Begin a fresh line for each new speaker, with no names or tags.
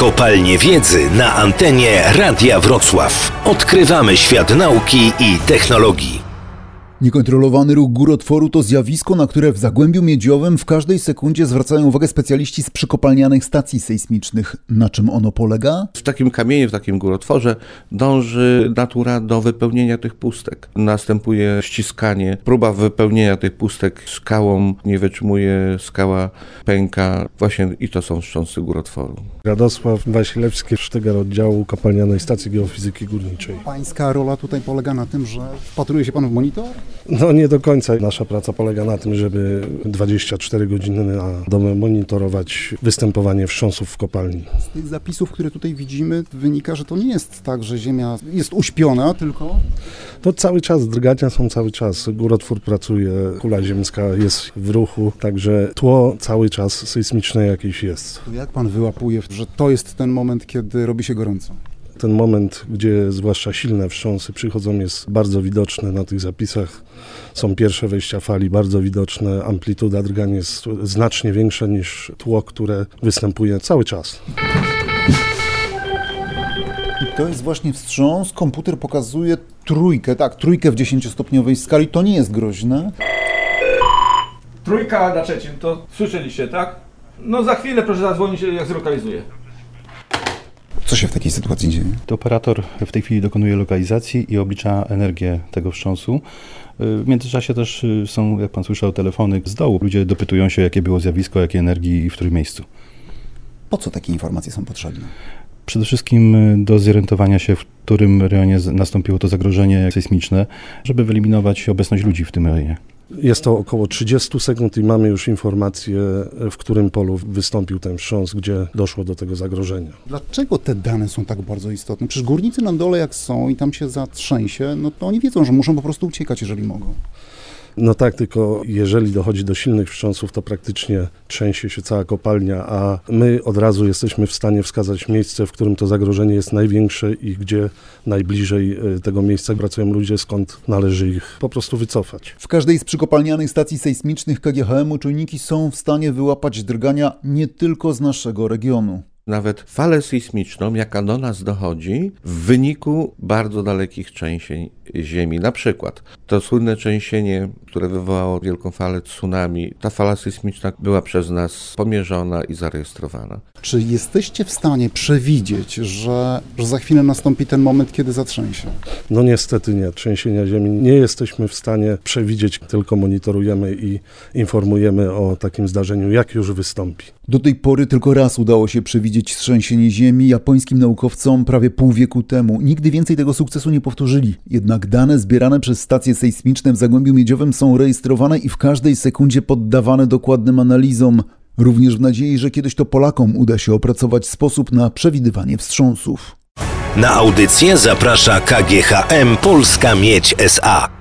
Kopalnie Wiedzy na antenie Radia Wrocław. Odkrywamy świat nauki i technologii.
Niekontrolowany ruch górotworu to zjawisko, na które w Zagłębiu Miedziowym w każdej sekundzie zwracają uwagę specjaliści z przykopalnianych stacji sejsmicznych. Na czym ono polega?
W takim kamieniu, w takim górotworze dąży natura do wypełnienia tych pustek. Następuje ściskanie, próba wypełnienia tych pustek skałą, nie wytrzymuje, skała pęka. Właśnie i to są szczątce górotworu.
Radosław Wasilewski, sztygar oddziału kopalnianej stacji geofizyki górniczej.
Pańska rola tutaj polega na tym, że wpatruje się pan w monitor?
No nie do końca. Nasza praca polega na tym, żeby 24 godziny na dobę monitorować występowanie wstrząsów w kopalni.
Z tych zapisów, które tutaj widzimy, wynika, że to nie jest tak, że Ziemia jest uśpiona, tylko...
To cały czas, drgania są cały czas. Górotwór pracuje, kula ziemska jest w ruchu, także tło cały czas sejsmiczne jakieś jest.
To jak pan wyłapuje, że to jest ten moment, kiedy robi się gorąco?
Ten moment, gdzie zwłaszcza silne wstrząsy przychodzą, jest bardzo widoczny na tych zapisach. Są pierwsze wejścia fali, bardzo widoczne. Amplituda drgań jest znacznie większa niż tło, które występuje cały czas.
I to jest właśnie wstrząs. Komputer pokazuje trójkę, tak, trójkę w 10-stopniowej skali. To nie jest groźne.
Trójka na trzecim, to słyszeliście, tak? No za chwilę proszę zadzwonić, jak zlokalizuję.
Co się w takiej sytuacji dzieje?
To operator w tej chwili dokonuje lokalizacji i oblicza energię tego wstrząsu. W międzyczasie też y, są, jak pan słyszał, telefony z dołu. Ludzie dopytują się, jakie było zjawisko, jakiej energii i w którym miejscu.
Po co takie informacje są potrzebne?
Przede wszystkim y, do zorientowania się, w którym rejonie nastąpiło to zagrożenie sejsmiczne, żeby wyeliminować obecność ludzi w tym rejonie.
Jest to około 30 sekund i mamy już informację, w którym polu wystąpił ten wstrząs, gdzie doszło do tego zagrożenia.
Dlaczego te dane są tak bardzo istotne? Przecież górnicy na dole jak są i tam się zatrzęsie, no to oni wiedzą, że muszą po prostu uciekać, jeżeli mogą.
No tak, tylko jeżeli dochodzi do silnych wstrząsów, to praktycznie trzęsie się cała kopalnia, a my od razu jesteśmy w stanie wskazać miejsce, w którym to zagrożenie jest największe i gdzie najbliżej e, tego miejsca pracują ludzie, skąd należy ich po prostu wycofać.
W każdej z przykopalnianych stacji sejsmicznych KGHM-u czujniki są w stanie wyłapać drgania nie tylko z naszego regionu.
Nawet falę sejsmiczną, jaka do nas dochodzi w wyniku bardzo dalekich trzęsień ziemi. Na przykład to słynne trzęsienie, które wywołało wielką falę tsunami, ta fala sejsmiczna była przez nas pomierzona i zarejestrowana.
Czy jesteście w stanie przewidzieć, że, że za chwilę nastąpi ten moment, kiedy zatrzęsie?
No niestety nie, trzęsienia ziemi nie jesteśmy w stanie przewidzieć, tylko monitorujemy i informujemy o takim zdarzeniu, jak już wystąpi.
Do tej pory tylko raz udało się przewidzieć trzęsienie ziemi japońskim naukowcom prawie pół wieku temu. Nigdy więcej tego sukcesu nie powtórzyli. Jednak dane zbierane przez stacje sejsmiczne w Zagłębiu Miedziowym są rejestrowane i w każdej sekundzie poddawane dokładnym analizom. Również w nadziei, że kiedyś to Polakom uda się opracować sposób na przewidywanie wstrząsów.
Na audycję zaprasza KGHM Polska Miedź SA.